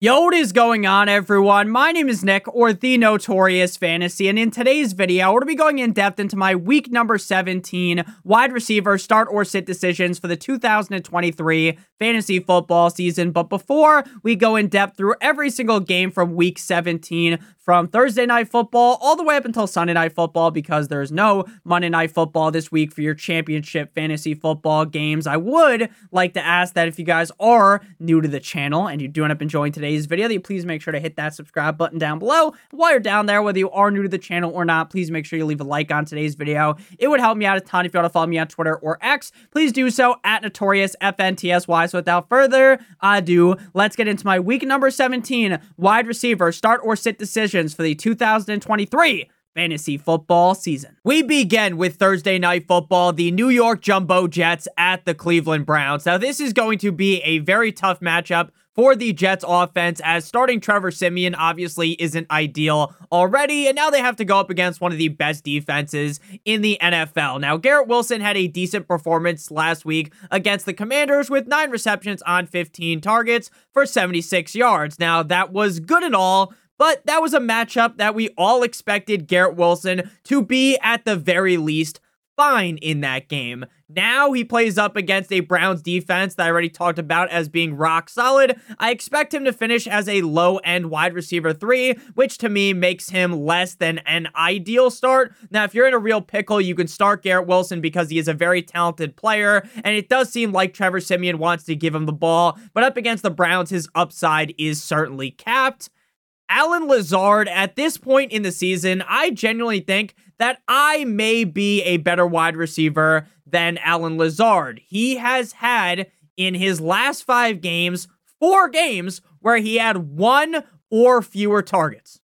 Yo, what is going on, everyone? My name is Nick, or The Notorious Fantasy, and in today's video, we're going to be going in depth into my week number 17 wide receiver start or sit decisions for the 2023 fantasy football season. But before we go in depth through every single game from week 17, from Thursday night football all the way up until Sunday night football because there's no Monday night football this week for your championship fantasy football games. I would like to ask that if you guys are new to the channel and you do end up enjoying today's video, that you please make sure to hit that subscribe button down below. While you're down there, whether you are new to the channel or not, please make sure you leave a like on today's video. It would help me out a ton if you want to follow me on Twitter or X. Please do so at Notorious FNTSY. So without further ado, let's get into my week number 17 wide receiver start or sit decisions for the 2023 fantasy football season. We begin with Thursday night football, the New York Jumbo Jets at the Cleveland Browns. Now, this is going to be a very tough matchup for the Jets offense as starting Trevor Siemian obviously isn't ideal already, and now they have to go up against one of the best defenses in the NFL. Now, Garrett Wilson had a decent performance last week against the Commanders with nine receptions on 15 targets for 76 yards. Now, that was good and all, but that was a matchup that we all expected Garrett Wilson to be at the very least fine in that game. Now he plays up against a Browns defense that I already talked about as being rock solid. I expect him to finish as a low end wide receiver three, which to me makes him less than an ideal start. Now, if you're in a real pickle, you can start Garrett Wilson because he is a very talented player, and it does seem like Trevor Siemian wants to give him the ball, but up against the Browns, his upside is certainly capped. Allen Lazard, at this point in the season, I genuinely think that I may be a better wide receiver than Allen Lazard. He has had in his last five games, four games where he had one or fewer targets.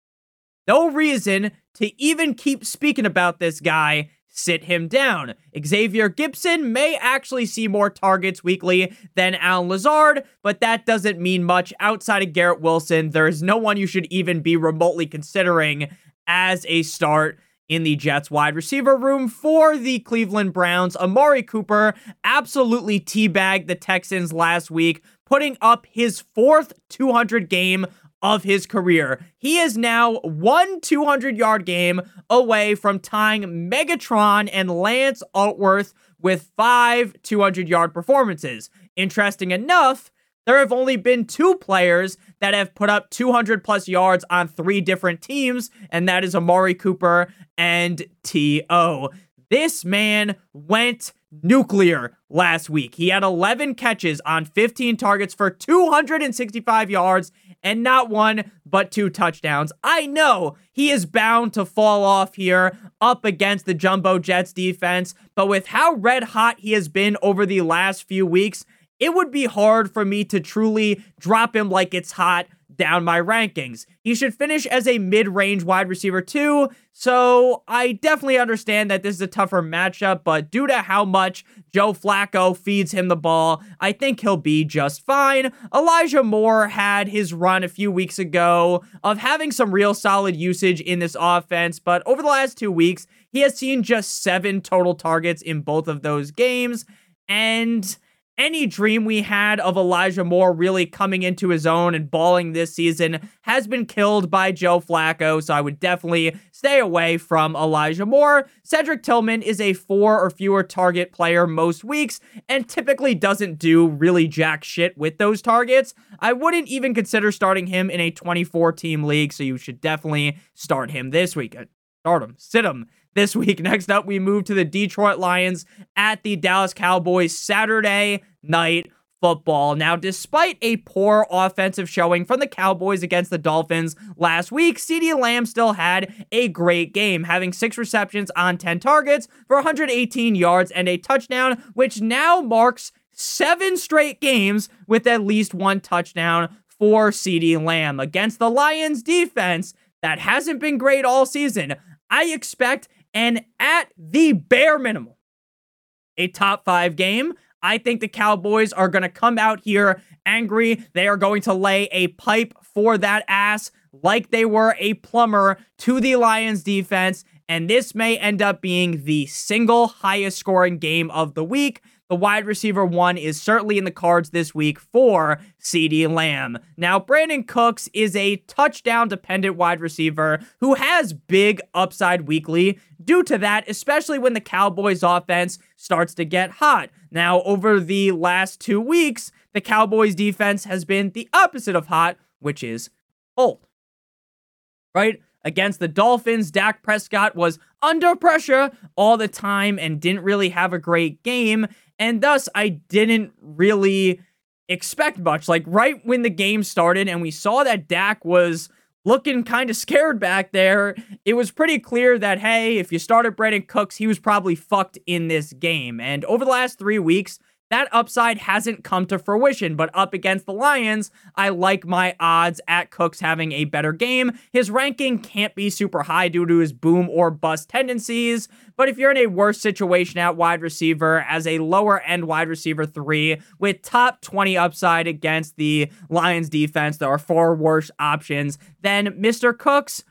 No reason to even keep speaking about this guy sit him down. Xavier Gipson may actually see more targets weekly than Allen Lazard, but that doesn't mean much outside of Garrett Wilson. There is no one you should even be remotely considering as a start in the Jets wide receiver room for the Cleveland Browns. Amari Cooper absolutely teabagged the Texans last week, putting up his fourth 200 game of his career. He is now one 200 yard game away from tying Megatron and Lance Alworth with five 200 yard performances. Interesting enough, there have only been two players that have put up 200 plus yards on three different teams, and that is Amari Cooper and T.O. This man went nuclear last week. He had 11 catches on 15 targets for 265 yards and not one, but two touchdowns. I know he is bound to fall off here up against the Jumbo Jets defense, but with how red hot he has been over the last few weeks, it would be hard for me to truly drop him like it's hot down my rankings. He should finish as a mid range wide receiver, too. So I definitely understand that this is a tougher matchup, but due to how much Joe Flacco feeds him the ball, I think he'll be just fine. Elijah Moore had his run a few weeks ago of having some real solid usage in this offense, but over the last two weeks, he has seen just seven total targets in both of those games. And any dream we had of Elijah Moore really coming into his own and balling this season has been killed by Joe Flacco, so I would definitely stay away from Elijah Moore. Cedric Tillman is a four or fewer target player most weeks and typically doesn't do really jack shit with those targets. I wouldn't even consider starting him in a 24 team league, so you should definitely start him this week. Start him, sit him this week. Next up, we move to the Detroit Lions at the Dallas Cowboys Saturday night football. Now, despite a poor offensive showing from the Cowboys against the Dolphins last week, CeeDee Lamb still had a great game, having six receptions on 10 targets for 118 yards and a touchdown, which now marks seven straight games with at least one touchdown for CeeDee Lamb against the Lions defense that hasn't been great all season. I expect and at the bare minimum, a top five game. I think the Cowboys are going to come out here angry. They are going to lay a pipe for that ass like they were a plumber to the Lions defense. And this may end up being the single highest scoring game of the week. The wide receiver one is certainly in the cards this week for CeeDee Lamb. Now, Brandin Cooks is a touchdown dependent wide receiver who has big upside weekly due to that, especially when the Cowboys offense starts to get hot. Now, over the last two weeks, the Cowboys defense has been the opposite of hot, which is cold. Right? Against the Dolphins, Dak Prescott was under pressure all the time and didn't really have a great game. And thus, I didn't really expect much. Like, right when the game started and we saw that Dak was looking kind of scared back there, it was pretty clear that, hey, if you started Brandin Cooks, he was probably fucked in this game. And over the last three weeks, that upside hasn't come to fruition, but up against the Lions, I like my odds at Cooks having a better game. His ranking can't be super high due to his boom or bust tendencies, but if you're in a worse situation at wide receiver as a lower end wide receiver three with top 20 upside against the Lions defense, there are four worse options, then Mr. Cooks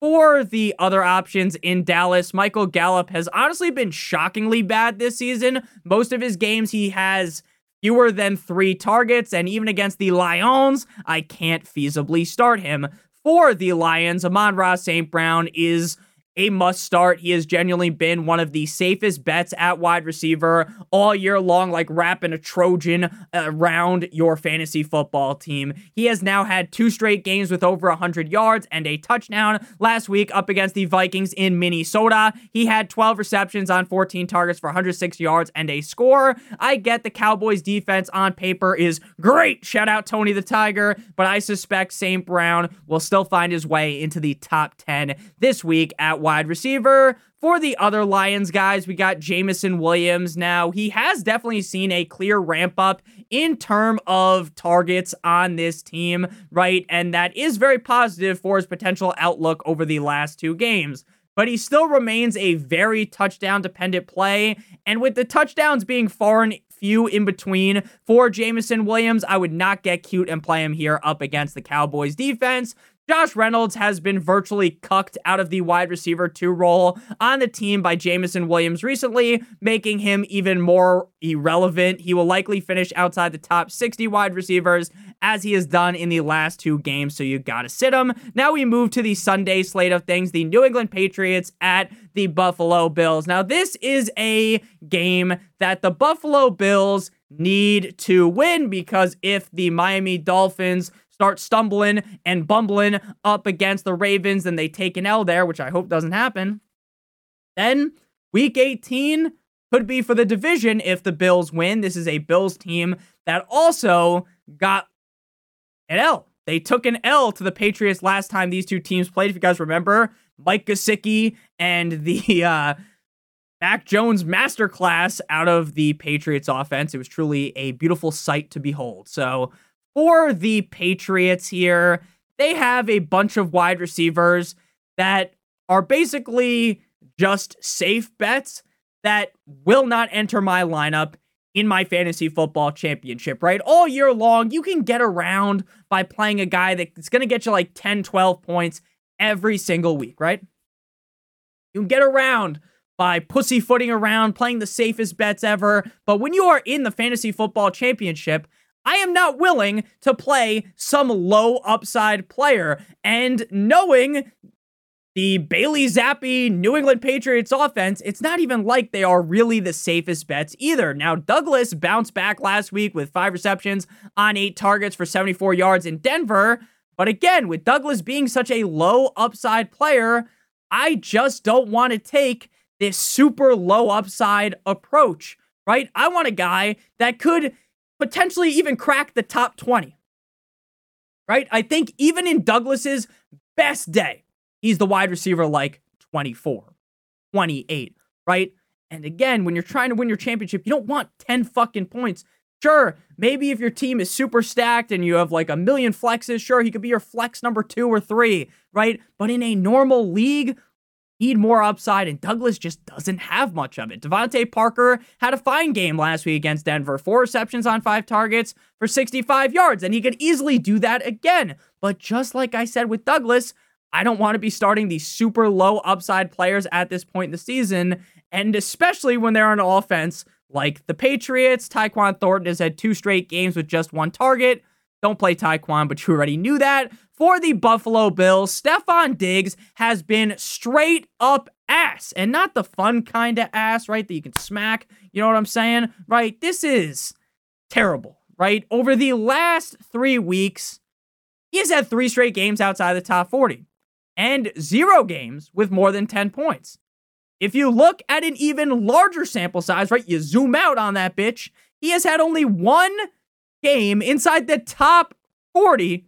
for the other options in Dallas, Michael Gallup has honestly been shockingly bad this season. Most of his games, he has fewer than three targets, and even against the Lions, I can't feasibly start him. For the Lions, Amon-Ra St. Brown is a must start. He has genuinely been one of the safest bets at wide receiver all year long, like wrapping a Trojan uh, around your fantasy football team. He has now had two straight games with over 100 yards and a touchdown. Last week, up against the Vikings in Minnesota, he had 12 receptions on 14 targets for 106 yards and a score. I get the Cowboys defense on paper is great. Shout out Tony the Tiger, but I suspect St. Brown will still find his way into the top 10 this week at wide receiver. For the other Lions guys, we got Jameson Williams. Now, he has definitely seen a clear ramp up in term of targets on this team, right? And that is very positive for his potential outlook over the last two games but he still remains a very touchdown dependent play. And with the touchdowns being far and few in between for Jameson Williams, I would not get cute and play him here up against the Cowboys defense. Josh Reynolds has been virtually cucked out of the wide receiver two role on the team by Jameson Williams recently, making him even more irrelevant. He will likely finish outside the top 60 wide receivers as he has done in the last two games, so you gotta sit him. Now we move to the Sunday slate of things the New England Patriots at the Buffalo Bills. Now, this is a game that the Buffalo Bills need to win because if the Miami Dolphins start stumbling and bumbling up against the Ravens and they take an L there, which I hope doesn't happen, then week 18 could be for the division if the Bills win. This is a Bills team that also got an L. They took an L to the Patriots last time these two teams played. If you guys remember, Mike Gesicki and the uh, Mac Jones masterclass out of the Patriots offense. It was truly a beautiful sight to behold. So for the Patriots here, they have a bunch of wide receivers that are basically just safe bets that will not enter my lineup in my fantasy football championship, right? All year long, you can get around by playing a guy that's going to get you like 10, 12 points every single week, right? You can get around by pussyfooting around, playing the safest bets ever. But when you are in the fantasy football championship, I am not willing to play some low upside player. And knowing the Bailey Zappe New England Patriots offense, it's not even like they are really the safest bets either. Now, Douglas bounced back last week with five receptions on eight targets for 74 yards in Denver. But again, with Douglas being such a low upside player, I just don't want to take this super low upside approach, right? I want a guy that could potentially even crack the top 20. Right? I think even in Douglas's best day, he's the wide receiver like 24, 28, right? And again, when you're trying to win your championship, you don't want 10 fucking points. Sure, maybe if your team is super stacked and you have like a million flexes, sure, he could be your flex number two or three, right? But in a normal league need more upside, and Douglas just doesn't have much of it. DeVante Parker had a fine game last week against Denver, four receptions on five targets for 65 yards, and he could easily do that again. But just like I said with Douglas, I don't want to be starting these super low upside players at this point in the season, and especially when they're on offense like the Patriots. Tyquan Thornton has had two straight games with just one target. Don't play Tyquan, but you already knew that. For the Buffalo Bills, Stefon Diggs has been straight up ass and not the fun kind of ass, right? That you can smack. You know what I'm saying? Right? This is terrible, right? Over the last three weeks, he has had three straight games outside the top 40 and zero games with more than 10 points. If you look at an even larger sample size, right, you zoom out on that bitch, he has had only one game inside the top 40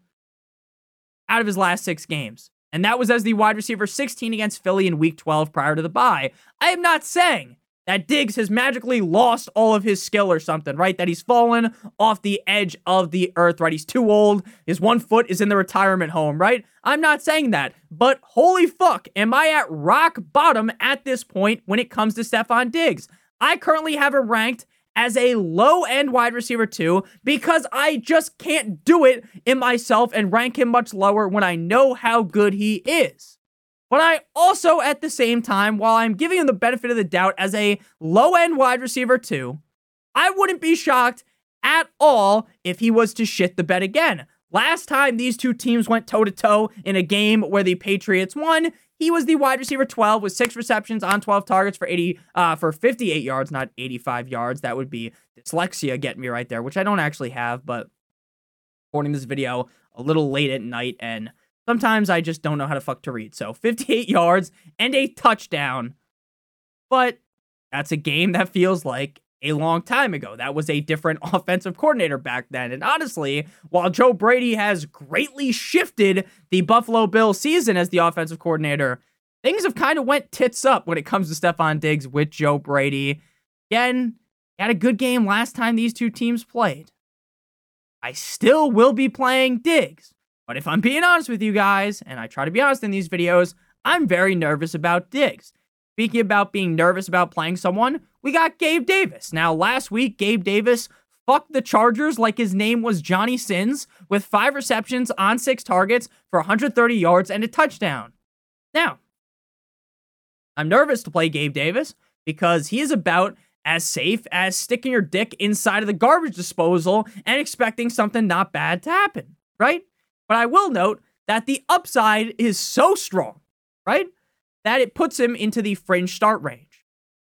out of his last six games. And that was as the wide receiver 16 against Philly in week 12 prior to the bye. I am not saying that Diggs has magically lost all of his skill or something, right? That he's fallen off the edge of the earth, right? He's too old. His one foot is in the retirement home, right? I'm not saying that, but holy fuck, am I at rock bottom at this point when it comes to Stefon Diggs? I currently have him ranked as a low end wide receiver too because I just can't do it in myself and rank him much lower when I know how good he is. But I also, at the same time, while I'm giving him the benefit of the doubt as a low end wide receiver too, I wouldn't be shocked at all if he was to shit the bed again. Last time these two teams went toe to toe in a game where the Patriots won, he was the wide receiver 12 with six receptions on 12 targets for 80 uh, for 58 yards, not 85 yards. That would be dyslexia getting me right there, which I don't actually have, but recording this video a little late at night and Sometimes I just don't know how to fuck to read. So 58 yards and a touchdown. But that's a game that feels like a long time ago. That was a different offensive coordinator back then. And honestly, while Joe Brady has greatly shifted the Buffalo Bills season as the offensive coordinator, things have kind of went tits up when it comes to Stefon Diggs with Joe Brady. Again, had a good game last time these two teams played. I still will be playing Diggs. But if I'm being honest with you guys, and I try to be honest in these videos, I'm very nervous about Diggs. Speaking about being nervous about playing someone, we got Gabe Davis. Now, last week, Gabe Davis fucked the Chargers like his name was Johnny Sins with five receptions on six targets for 130 yards and a touchdown. Now, I'm nervous to play Gabe Davis because he is about as safe as sticking your dick inside of the garbage disposal and expecting something not bad to happen, right? But I will note that the upside is so strong, right? That it puts him into the fringe start range.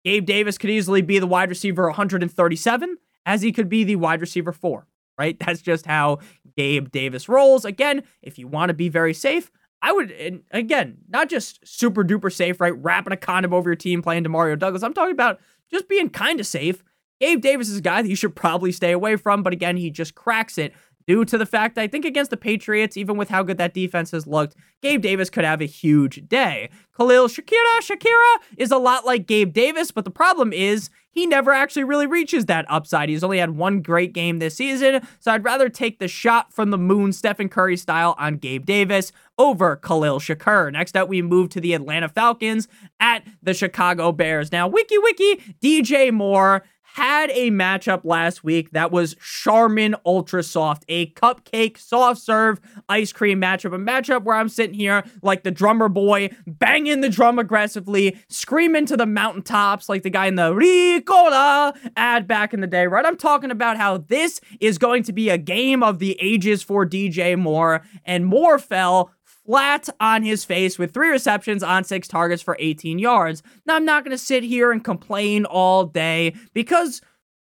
Gabe Davis could easily be the wide receiver 137, as he could be the wide receiver 4, right? That's just how Gabe Davis rolls. Again, if you want to be very safe, I would, again, not just super duper safe, right? Wrapping a condom over your team playing Demario Douglas. I'm talking about just being kind of safe. Gabe Davis is a guy that you should probably stay away from, but again, he just cracks it due to the fact I think against the Patriots, even with how good that defense has looked, Gabe Davis could have a huge day. Khalil Shakira, Shakira is a lot like Gabe Davis, but the problem is he never actually really reaches that upside. He's only had one great game this season, so I'd rather take the shot from the moon Stephen Curry style on Gabe Davis over Khalil Shakir. Next up, we move to the Atlanta Falcons at the Chicago Bears. Now, wiki wiki, DJ Moore had a matchup last week that was Charmin Ultra Soft, a cupcake soft serve ice cream matchup. A matchup where I'm sitting here like the drummer boy, banging the drum aggressively, screaming to the mountaintops like the guy in the Ricola ad back in the day, right? I'm talking about how this is going to be a game of the ages for DJ Moore, and Moore fell flat on his face with three receptions on six targets for 18 yards. Now, I'm not going to sit here and complain all day because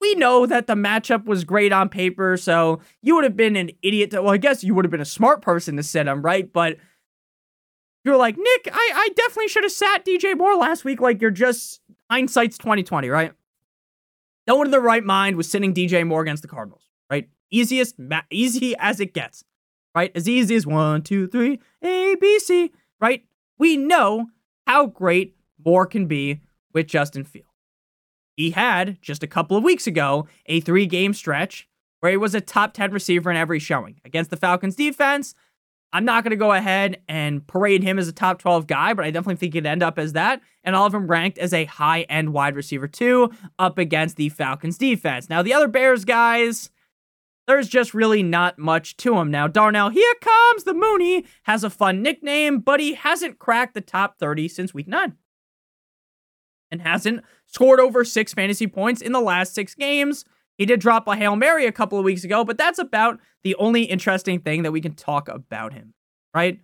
we know that the matchup was great on paper. So you would have been an idiot. To, well, I guess you would have been a smart person to sit him, right? But you're like, Nick, I, I definitely should have sat DJ Moore last week. Like, you're just hindsight's 2020, right? No one in the right mind was sitting DJ Moore against the Cardinals, right? Easiest, ma- easy as it gets right? As easy as one, two, three, A, B, C, right? We know how great Moore can be with Justin Field. He had, just a couple of weeks ago, a three game stretch where he was a top 10 receiver in every showing. Against the Falcons defense, I'm not going to go ahead and parade him as a top 12 guy, but I definitely think he'd end up as that. And all of them ranked as a high end wide receiver, too, up against the Falcons defense. Now, the other Bears guys, there's just really not much to him. Now, Darnell, here comes the Mooney, has a fun nickname, but he hasn't cracked the top 30 since week 9. and hasn't scored over six fantasy points in the last six games. He did drop a Hail Mary a couple of weeks ago, but that's about the only interesting thing that we can talk about him, right?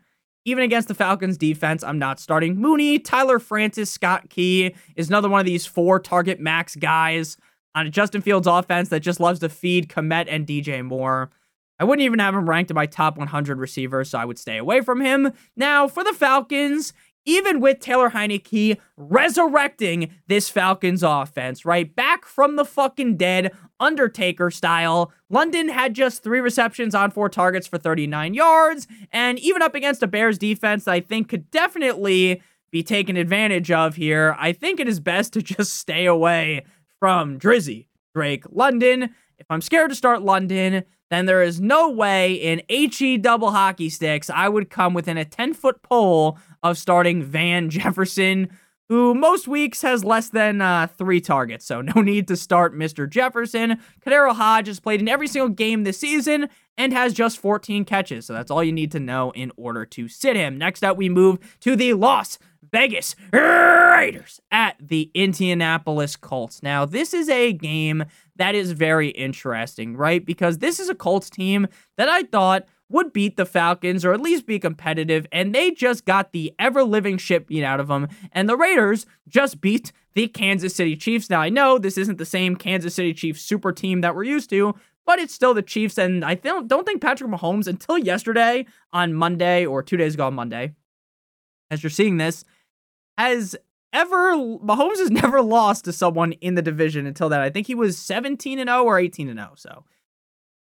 Even against the Falcons defense, I'm not starting Mooney. Tyler Francis, Scott Key is another one of these four target max guys on a Justin Fields offense that just loves to feed Kmet and DJ Moore. I wouldn't even have him ranked in my top 100 receivers, so I would stay away from him. Now, for the Falcons, even with Taylor Heinicke resurrecting this Falcons offense, right? Back from the fucking dead, Undertaker style. London had just three receptions on four targets for 39 yards, and even up against a Bears defense I think could definitely be taken advantage of here, I think it is best to just stay away from Drizzy. Drake London. If I'm scared to start London, then there is no way in HE double hockey sticks I would come within a 10 foot pole of starting Van Jefferson, who most weeks has less than uh, three targets. So no need to start Mr. Jefferson. KhaDarel Hodge has played in every single game this season and has just 14 catches. So that's all you need to know in order to sit him. Next up, we move to the Las Vegas Raiders at the Indianapolis Colts. Now, this is a game that is very interesting, right? Because this is a Colts team that I thought would beat the Falcons or at least be competitive, and they just got the ever living shit beat out of them. And the Raiders just beat the Kansas City Chiefs. Now, I know this isn't the same Kansas City Chiefs super team that we're used to, but it's still the Chiefs. And I don't, don't think Patrick Mahomes until yesterday on Monday or two days ago on Monday as you're seeing this, has ever Mahomes has never lost to someone in the division until that. I think he was 17 and 0 or 18 and 0. So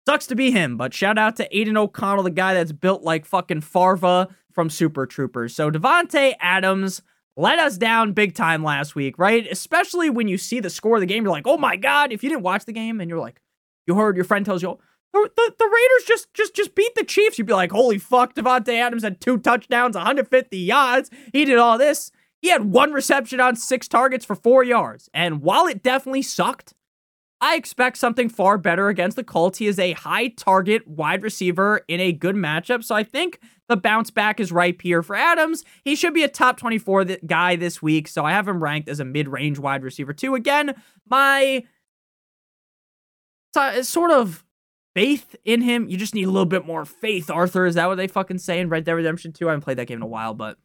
sucks to be him, but shout out to Aidan O'Connell, oh the guy that's built like fucking Farva from Super Troopers. So Davante Adams let us down big time last week, right? Especially when you see the score of the game, you're like, oh my god. If you didn't watch the game and you're like, you heard your friend tells you, the, the, the, Raiders just just just beat the Chiefs. You'd be like, holy fuck, Davante Adams had two touchdowns, 150 yards. He did all this. He had one reception on six targets for four yards. And while it definitely sucked, I expect something far better against the Colts. He is a high target wide receiver in a good matchup. So I think the bounce back is ripe here for Adams. He should be a top 24 guy this week. So I have him ranked as a mid range wide receiver, too. Again, my sort of faith in him. You just need a little bit more faith, Arthur. Is that what they fucking say in Red Dead Redemption 2? I haven't played that game in a while, but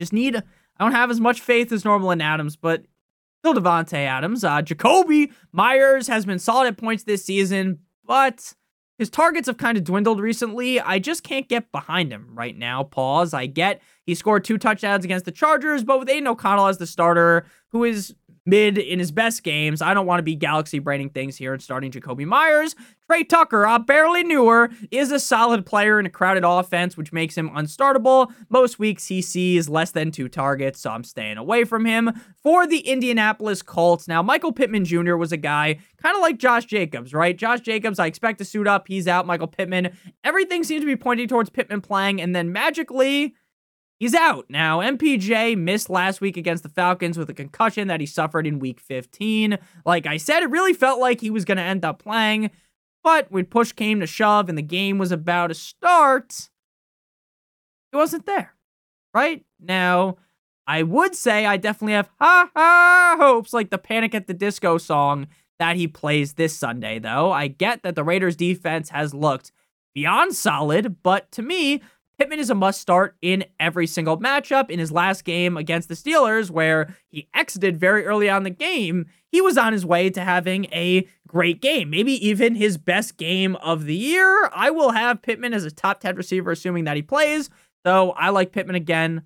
just need. I don't have as much faith as normal in Adams, but still Davante Adams. Uh, Jakobi Meyers has been solid at points this season, but his targets have kind of dwindled recently. I just can't get behind him right now. Pause. I get he scored two touchdowns against the Chargers, but with Aidan O'Connell as the starter, who is mid in his best games. I don't want to be galaxy braining things here and starting Jakobi Meyers. Tre Tucker, I barely knew her, is a solid player in a crowded offense, which makes him unstartable. Most weeks he sees less than two targets, so I'm staying away from him. For the Indianapolis Colts, now Michael Pittman Jr. was a guy kind of like Josh Jacobs, right? Josh Jacobs, I expect to suit up. He's out. Michael Pittman, everything seems to be pointing towards Pittman playing, and then magically, He's out. Now, MPJ missed last week against the Falcons with a concussion that he suffered in week 15. Like I said, it really felt like he was going to end up playing. But when push came to shove and the game was about to start, he wasn't there. Right? Now, I would say I definitely have ha ha hopes like the Panic at the Disco song that he plays this Sunday, though. I get that the Raiders defense has looked beyond solid, but to me, Pittman is a must start in every single matchup. In his last game against the Steelers, where he exited very early on the game, he was on his way to having a great game, maybe even his best game of the year. I will have Pittman as a top 10 receiver, assuming that he plays, though I like Pittman again,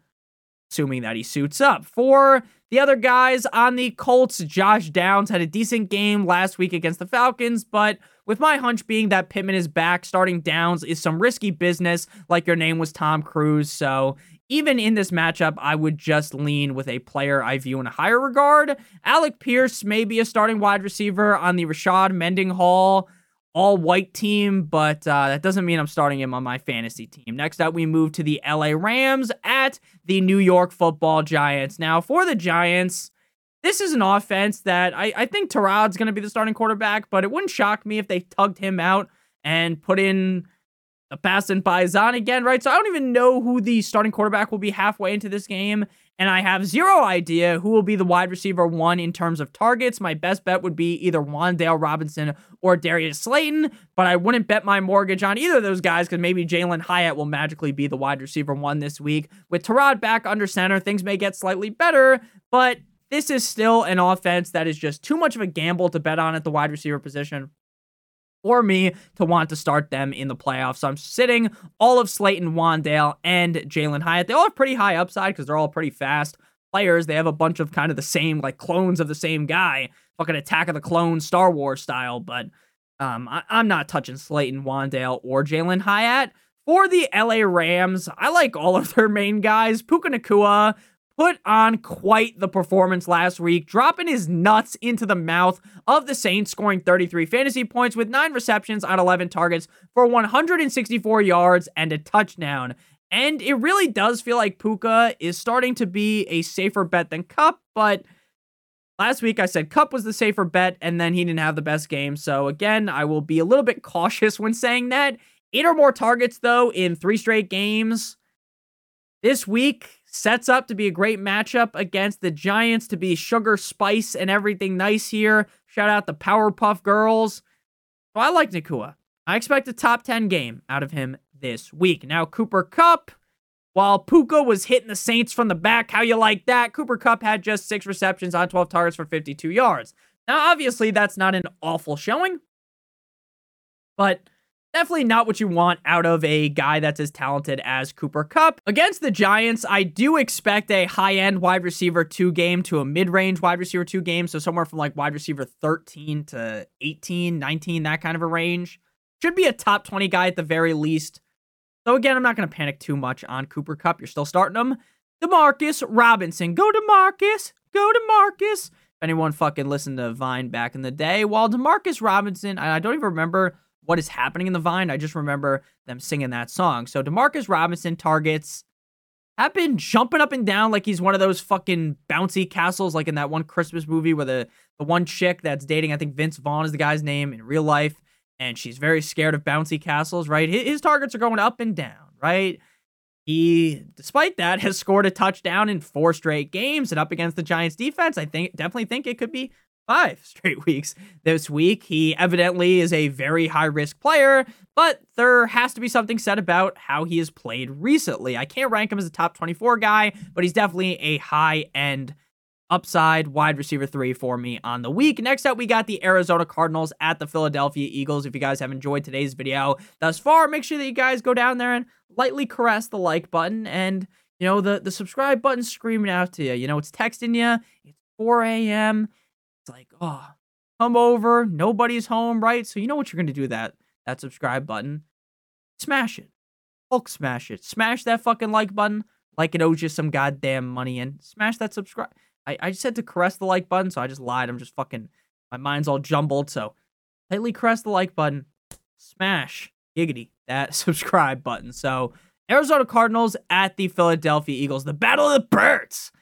assuming that he suits up. For the other guys on the Colts, Josh Downs had a decent game last week against the Falcons, but with my hunch being that Pittman is back, starting Downs is some risky business, like your name was Tom Cruise. So even in this matchup, I would just lean with a player I view in a higher regard. Alec Pierce may be a starting wide receiver on the Rashad Mending Mendenhall all white team, but uh, that doesn't mean I'm starting him on my fantasy team. Next up, we move to the LA Rams at the New York football Giants. Now, for the Giants, this is an offense that I, I think Tyrod's going to be the starting quarterback, but it wouldn't shock me if they tugged him out and put in a pass and Zahn again, right? So I don't even know who the starting quarterback will be halfway into this game. And I have zero idea who will be the wide receiver one in terms of targets. My best bet would be either Wan'Dale Robinson or Darius Slayton, but I wouldn't bet my mortgage on either of those guys because maybe Jalin Hyatt will magically be the wide receiver one this week. With Tyrod back under center, things may get slightly better, but this is still an offense that is just too much of a gamble to bet on at the wide receiver position for me to want to start them in the playoffs. So I'm sitting all of Slayton, Wan'Dale, and Jalin Hyatt. They all have pretty high upside because they're all pretty fast players. They have a bunch of kind of the same, like clones of the same guy, fucking Attack of the Clones, Star Wars style. But um, I- am not touching Slayton, Wan'Dale, or Jalin Hyatt. For the LA Rams, I like all of their main guys. Puka Nacua, put on quite the performance last week, dropping his nuts into the mouth of the Saints, scoring 33 fantasy points with nine receptions on 11 targets for 164 yards and a touchdown. And it really does feel like Puka is starting to be a safer bet than Kupp, but last week I said Kupp was the safer bet, and then he didn't have the best game. So again, I will be a little bit cautious when saying that. Eight or more targets, though, in three straight games. This week, sets up to be a great matchup against the Giants to be sugar, spice, and everything nice here. Shout out the Powerpuff Girls. So I like Nacua. I expect a top 10 game out of him this week. Now, Cooper Kupp, while Puka was hitting the Saints from the back, how you like that? Cooper Kupp had just six receptions on 12 targets for 52 yards. Now, obviously, that's not an awful showing, but Definitely not what you want out of a guy that's as talented as Cooper Kupp. Against the Giants, I do expect a high end wide receiver two game to a mid range wide receiver two game. So somewhere from like wide receiver 13 to 18, 19, that kind of a range. Should be a top 20 guy at the very least. So again, I'm not going to panic too much on Cooper Kupp. You're still starting him. Demarcus Robinson. Go Demarcus. Go Demarcus. If anyone fucking listened to Vine back in the day, while Demarcus Robinson, I don't even remember what is happening in the Vine. I just remember them singing that song. So Demarcus Robinson targets have been jumping up and down like he's one of those fucking bouncy castles, like in that one Christmas movie where the, the one chick that's dating, I think Vince Vaughn is the guy's name in real life, and she's very scared of bouncy castles, right? His, his targets are going up and down, right? He, despite that, has scored a touchdown in four straight games and up against the Giants defense. I think definitely think it could be five straight weeks this week. He evidently is a very high risk player, but there has to be something said about how he has played recently. I can't rank him as a top 24 guy, but he's definitely a high end upside wide receiver three for me on the week. Next up, we got the Arizona Cardinals at the Philadelphia Eagles. If you guys have enjoyed today's video thus far, make sure that you guys go down there and lightly caress the like button and you know the the subscribe button screaming out to you. You know it's texting you. It's 4 a.m. It's like, oh, come over. Nobody's home, right? So you know what you're gonna do that that subscribe button. Smash it. Hulk smash it. Smash that fucking like button like it owes you some goddamn money and smash that subscribe. I, I just said to caress the like button, so I just lied. I'm just fucking my mind's all jumbled. So lightly caress the like button. Smash giggity that subscribe button. So Arizona Cardinals at the Philadelphia Eagles. The battle of the birds.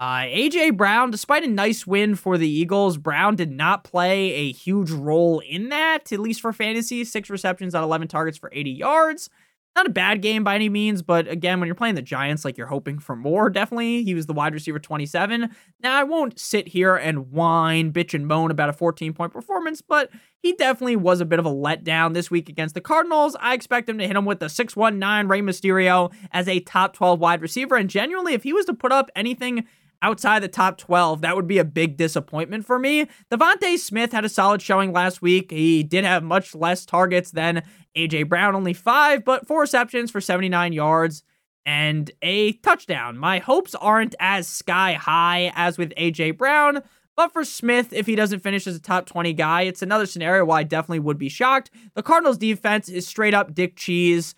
Uh, AJ Brown, despite a nice win for the Eagles, Brown did not play a huge role in that, at least for fantasy. Six receptions on 11 targets for 80 yards. Not a bad game by any means, but again, when you're playing the Giants, like you're hoping for more, definitely. He was the wide receiver 27. Now, I won't sit here and whine, bitch, and moan about a 14 point performance, but he definitely was a bit of a letdown this week against the Cardinals. I expect him to hit him with the 619 Rey Mysterio as a top 12 wide receiver. And genuinely, if he was to put up anything outside the top 12, that would be a big disappointment for me. DeVonta Smith had a solid showing last week. He did have much less targets than AJ Brown, only five, but four receptions for 79 yards and a touchdown. My hopes aren't as sky high as with AJ Brown. But for Smith, if he doesn't finish as a top 20 guy, it's another scenario where I definitely would be shocked. The Cardinals defense is straight up dick cheese.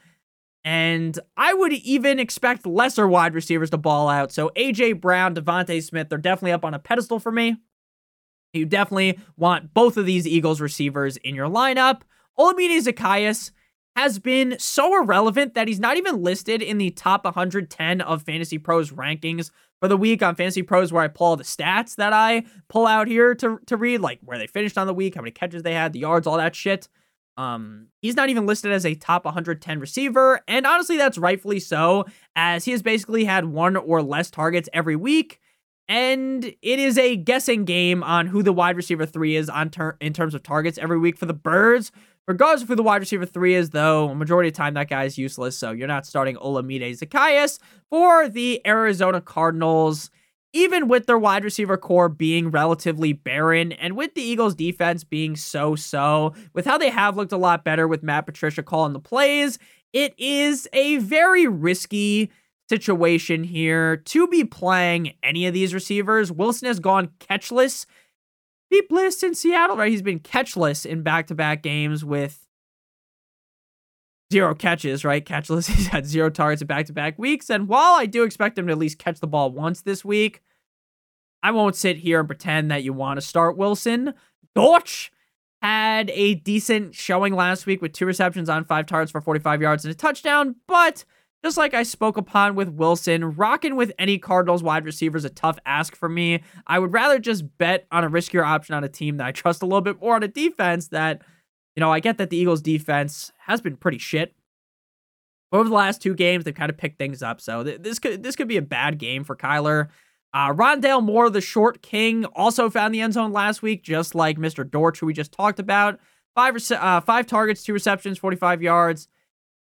And I would even expect lesser wide receivers to ball out. So AJ Brown, DeVonta Smith, they're definitely up on a pedestal for me. You definitely want both of these Eagles receivers in your lineup. Olamide Zaccheaus has been so irrelevant that he's not even listed in the top 110 of Fantasy Pros rankings for the week on Fantasy Pros, where I pull all the stats that I pull out here to, to read, like where they finished on the week, how many catches they had, the yards, all that shit. Um, he's not even listed as a top 110 receiver, and honestly, that's rightfully so, as he has basically had one or less targets every week. And it is a guessing game on who the wide receiver three is on ter- in terms of targets every week for the Birds. Regardless of who the wide receiver three is, though, a majority of the time that guy is useless, so you're not starting Olamide Zaccheaus for the Arizona Cardinals. Even with their wide receiver core being relatively barren and with the Eagles defense being so so, with how they have looked a lot better with Matt Patricia calling the plays, it is a very risky situation here to be playing any of these receivers. Wilson has gone catchless. Be blissed in Seattle, right? He's been catchless in back to back games with zero catches, right? Catchless. He's had zero targets in back to back weeks. And while I do expect him to at least catch the ball once this week, I won't sit here and pretend that you want to start Wilson. Dortch had a decent showing last week with two receptions on five targets for 45 yards and a touchdown, but just like I spoke upon with Wilson, rocking with any Cardinals wide receiver is a tough ask for me. I would rather just bet on a riskier option on a team that I trust a little bit more on a defense that, you know, I get that the Eagles defense has been pretty shit. Over the last two games, they've kind of picked things up. So th- this could this could be a bad game for Kyler. Uh, Rondale Moore, the short king, also found the end zone last week, just like Mr. Dortch, who we just talked about. Five, uh, five targets, two receptions, 45 yards.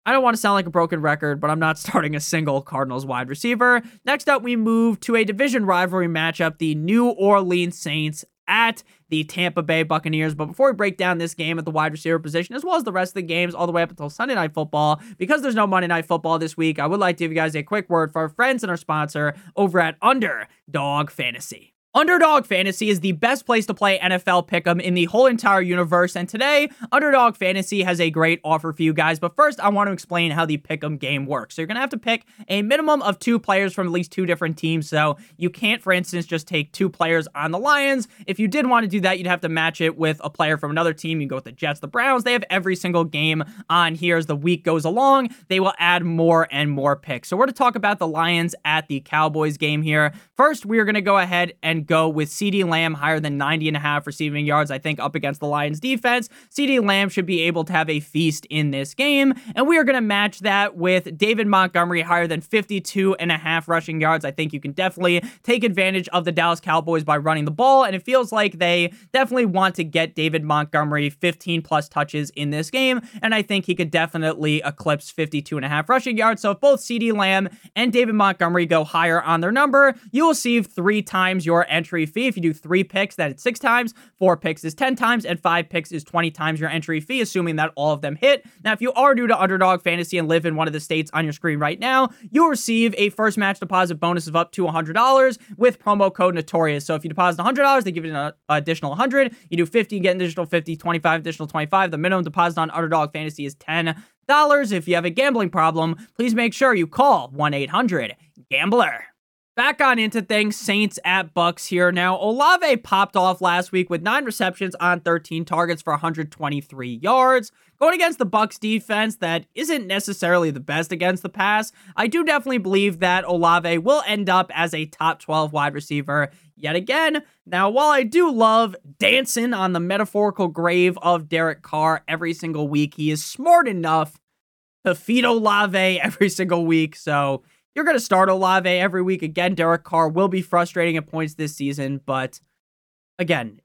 I don't want to sound like a broken record, but I'm not starting a single Cardinals wide receiver. Next up, we move to a division rivalry matchup the New Orleans Saints at the Tampa Bay Buccaneers. But before we break down this game at the wide receiver position, as well as the rest of the games all the way up until Sunday Night Football, because there's no Monday Night Football this week, I would like to give you guys a quick word for our friends and our sponsor over at Underdog Fantasy. Underdog Fantasy is the best place to play NFL Pick'em in the whole entire universe, and today, Underdog Fantasy has a great offer for you guys. But first, I want to explain how the Pick'em game works. So you're gonna have to pick a minimum of two players from at least two different teams. So you can't, for instance, just take two players on the Lions. If you did want to do that, you'd have to match it with a player from another team. You go with the Jets, the Browns. They have every single game on here as the week goes along. They will add more and more picks. So we're to talk about the Lions at the Cowboys game here. First, we are gonna go ahead and go with CeeDee Lamb higher than 90 and a half receiving yards, I think, up against the Lions defense. CeeDee Lamb should be able to have a feast in this game. And we are going to match that with David Montgomery higher than 52 and a half rushing yards. I think you can definitely take advantage of the Dallas Cowboys by running the ball. And it feels like they definitely want to get David Montgomery 15 plus touches in this game. And I think he could definitely eclipse 52 and a half rushing yards. So if both CeeDee Lamb and David Montgomery go higher on their number, you will receive three times your entry fee. If you do three picks, that's six times, four picks is 10 times, and five picks is 20 times your entry fee, assuming that all of them hit. Now, if you are new to Underdog Fantasy and live in one of the states on your screen right now, you'll receive a first match deposit bonus of up to $100 with promo code Notorious. So if you deposit $100, they give you an uh, additional 100. You do 50, you get an additional 50, 25, additional 25. The minimum deposit on Underdog Fantasy is 10 dollars. If you have a gambling problem, please make sure you call 1 800 Gambler. Back on into things, Saints at Bucks here. Now, Olave popped off last week with nine receptions on 13 targets for 123 yards. Going against the Bucks defense that isn't necessarily the best against the pass, I do definitely believe that Olave will end up as a top 12 wide receiver yet again. Now, while I do love dancing on the metaphorical grave of Derek Carr every single week, he is smart enough to feed Olave every single week. So you're going to start Olave every week. Again, Derek Carr will be frustrating at points this season, but again,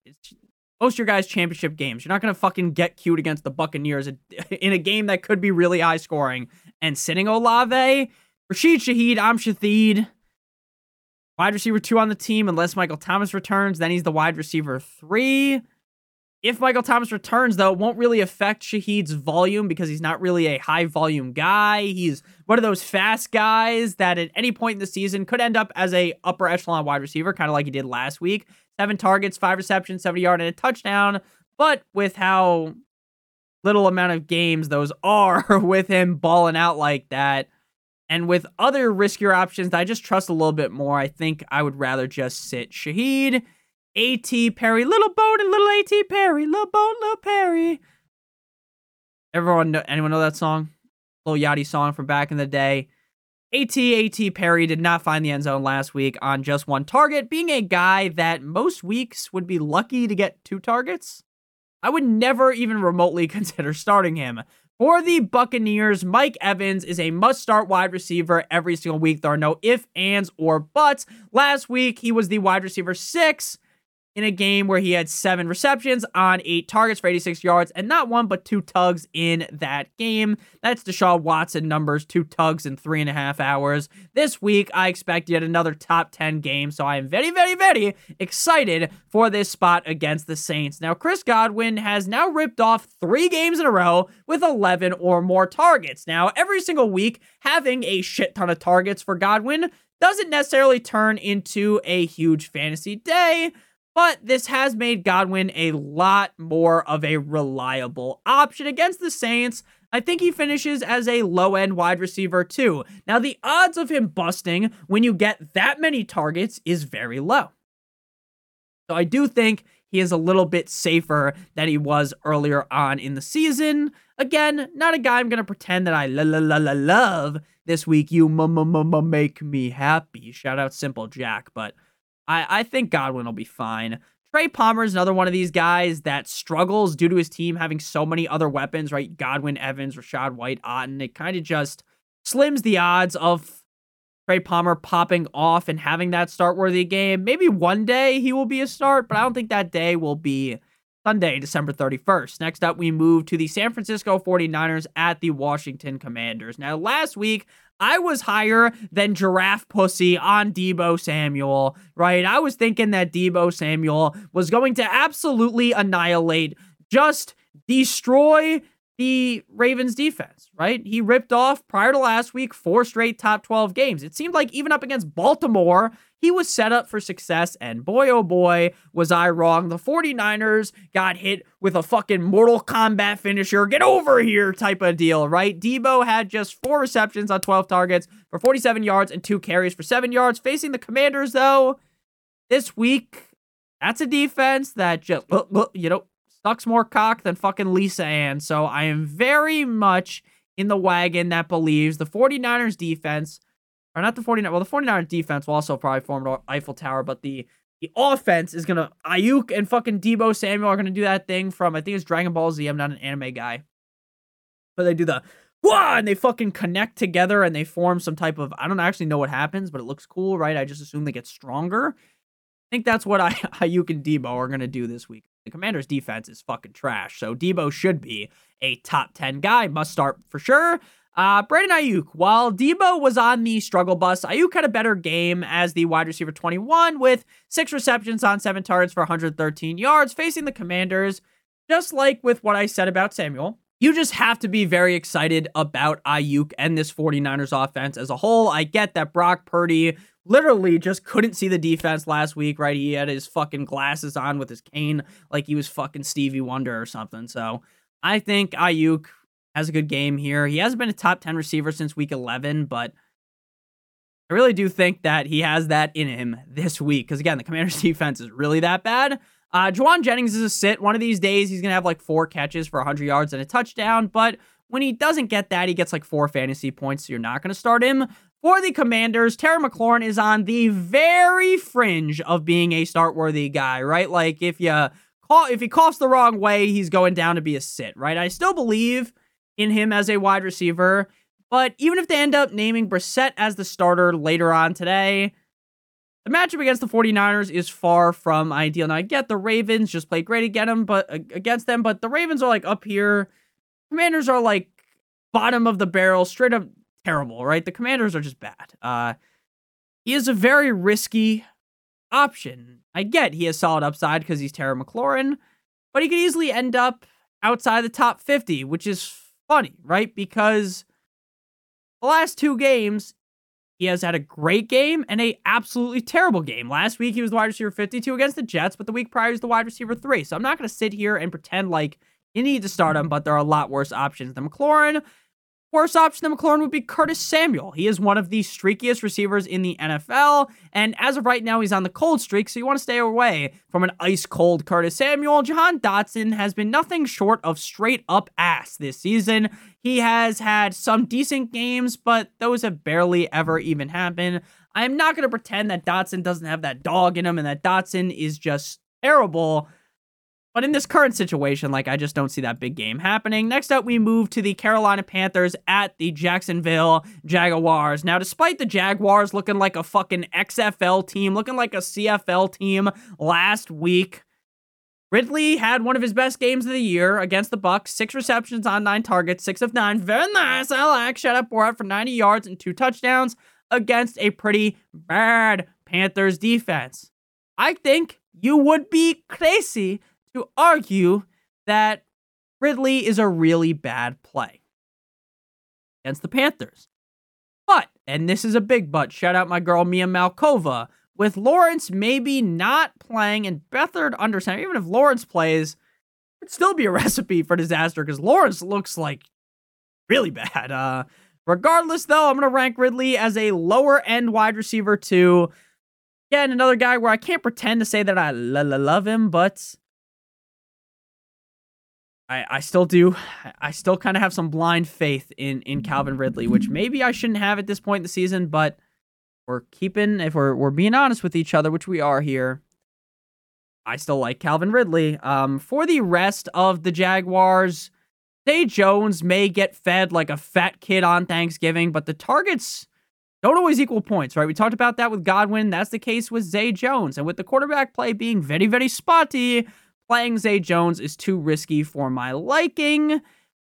most of your guys' championship games, you're not going to fucking get cute against the Buccaneers in a game that could be really high scoring. And sitting Olave, Rashid Shaheed, I'm Shaheed. Wide receiver two on the team, unless Michael Thomas returns, then he's the wide receiver three. If Michael Thomas returns, though, it won't really affect Shaheed's volume because he's not really a high volume guy. He's one of those fast guys that at any point in the season could end up as a upper echelon wide receiver, kind of like he did last week. Seven targets, five receptions, 70 yard, and a touchdown. But with how little amount of games those are with him balling out like that, and with other riskier options I just trust a little bit more, I think I would rather just sit Shaheed A.T. Perry, little boat and little A.T. Perry, little boat, little Perry. Everyone, know, anyone know that song? Little Yachty song from back in the day. AT AT Perry did not find the end zone last week on just one target, being a guy that most weeks would be lucky to get two targets. I would never even remotely consider starting him. For the Buccaneers, Mike Evans is a must start wide receiver every single week. There are no ifs, ands, or buts. Last week, he was the wide receiver six in a game where he had seven receptions on eight targets for 86 yards and not one but two tugs in that game. That's Deshaun Watson numbers, two tugs in three and a half hours. This week, I expect yet another top 10 game, so I am very, very, very excited for this spot against the Saints. Now, Chris Godwin has now ripped off three games in a row with 11 or more targets. Now, every single week, having a shit ton of targets for Godwin doesn't necessarily turn into a huge fantasy day but this has made Godwin a lot more of a reliable option against the Saints. I think he finishes as a low end wide receiver too. Now, the odds of him busting when you get that many targets is very low. So I do think he is a little bit safer than he was earlier on in the season. Again, not a guy I'm going to pretend that I la la la la love this week. You m m m make me happy. Shout out Simple Jack, but I, I think Godwin will be fine. Trey Palmer is another one of these guys that struggles due to his team having so many other weapons, right? Godwin, Evans, Rachaad White, Otton. It kind of just slims the odds of Trey Palmer popping off and having that start worthy game. Maybe one day he will be a start, but I don't think that day will be Sunday, December 31st. Next up, we move to the San Francisco 49ers at the Washington Commanders. Now, last week, I was higher than Giraffe Pussy on Deebo Samuel, right? I was thinking that Deebo Samuel was going to absolutely annihilate, just destroy the Ravens defense, right? He ripped off prior to last week four straight top 12 games. It seemed like even up against Baltimore, he was set up for success. And boy, oh boy, was I wrong. The 49ers got hit with a fucking Mortal Kombat finisher, get over here type of deal, right? Deebo had just four receptions on 12 targets for 47 yards and two carries for seven yards. Facing the Commanders, though, this week, that's a defense that just, you know, sucks more cock than fucking Lisa Ann. So I am very much in the wagon that believes the 49ers defense, or not the 49ers, well, the 49ers defense will also probably form an Eiffel Tower, but the the offense is gonna Aiyuk and fucking Deebo Samuel are gonna do that thing from I think it's Dragon Ball Z. I'm not an anime guy, but they do the Wah! and they fucking connect together and they form some type of I don't actually know what happens, but it looks cool, right? I just assume they get stronger. I think that's what I Aiyuk and Deebo are gonna do this week. The Commanders' defense is fucking trash, so Deebo should be a top 10 guy. Must start for sure. Uh, Brandon Aiyuk, while Deebo was on the struggle bus, Aiyuk had a better game as the wide receiver 21 with six receptions on seven targets for 113 yards facing the Commanders. Just like with what I said about Samuel, you just have to be very excited about Aiyuk and this 49ers offense as a whole. I get that Brock Purdy literally just couldn't see the defense last week, right? He had his fucking glasses on with his cane like he was fucking Stevie Wonder or something. So I think Aiyuk has a good game here. He hasn't been a top 10 receiver since week 11, but I really do think that he has that in him this week. Because again, the commander's defense is really that bad. Uh, Jauan Jennings is a sit. One of these days, he's going to have like four catches for 100 yards and a touchdown. But when he doesn't get that, he gets like four fantasy points. So you're not going to start him. For the Commanders, Terry McLaurin is on the very fringe of being a start worthy guy, right? Like if you call if he coughs the wrong way, he's going down to be a sit, right? I still believe in him as a wide receiver, but even if they end up naming Brissett as the starter later on today, the matchup against the 49ers is far from ideal. Now I get the Ravens just played great against them, but against them, but the Ravens are like up here. Commanders are like bottom of the barrel, straight up terrible, right? The commanders are just bad. Uh, he is a very risky option. I get he has solid upside because he's Terry McLaurin, but he could easily end up outside the top 50, which is funny, right? Because the last two games, he has had a great game and a absolutely terrible game. Last week he was the wide receiver 52 against the Jets, but the week prior he was the wide receiver three. So I'm not going to sit here and pretend like you need to start him, but there are a lot worse options than McLaurin. Worst option than McLaurin would be Curtis Samuel. He is one of the streakiest receivers in the NFL, and as of right now, he's on the cold streak, so you want to stay away from an ice cold Curtis Samuel. Jahan Dotson has been nothing short of straight up ass this season. He has had some decent games, but those have barely ever even happened. I am not going to pretend that Dotson doesn't have that dog in him and that Dotson is just terrible. But in this current situation, like I just don't see that big game happening. Next up, we move to the Carolina Panthers at the Jacksonville Jaguars. Now, despite the Jaguars looking like a fucking XFL team, looking like a CFL team last week, Ridley had one of his best games of the year against the Bucks. Six receptions on nine targets, six of nine. Very nice. I like. Shut up, Borat for 90 yards and two touchdowns against a pretty bad Panthers defense. I think you would be crazy to argue that Ridley is a really bad play against the Panthers. But, and this is a big but, shout out my girl Mia Malkova, with Lawrence maybe not playing and Beathard understand, even if Lawrence plays, it'd still be a recipe for disaster because Lawrence looks like really bad. Uh, regardless, though, I'm going to rank Ridley as a lower end wide receiver, too. Again, another guy where I can't pretend to say that I love him, but I, I still do. I still kind of have some blind faith in in Calvin Ridley, which maybe I shouldn't have at this point in the season, but we're keeping if we're we're being honest with each other, which we are here. I still like Calvin Ridley. Um, for the rest of the Jaguars, Zay Jones may get fed like a fat kid on Thanksgiving, but the targets don't always equal points, right? We talked about that with Godwin. That's the case with Zay Jones. And with the quarterback play being very, very spotty, playing Zay Jones is too risky for my liking.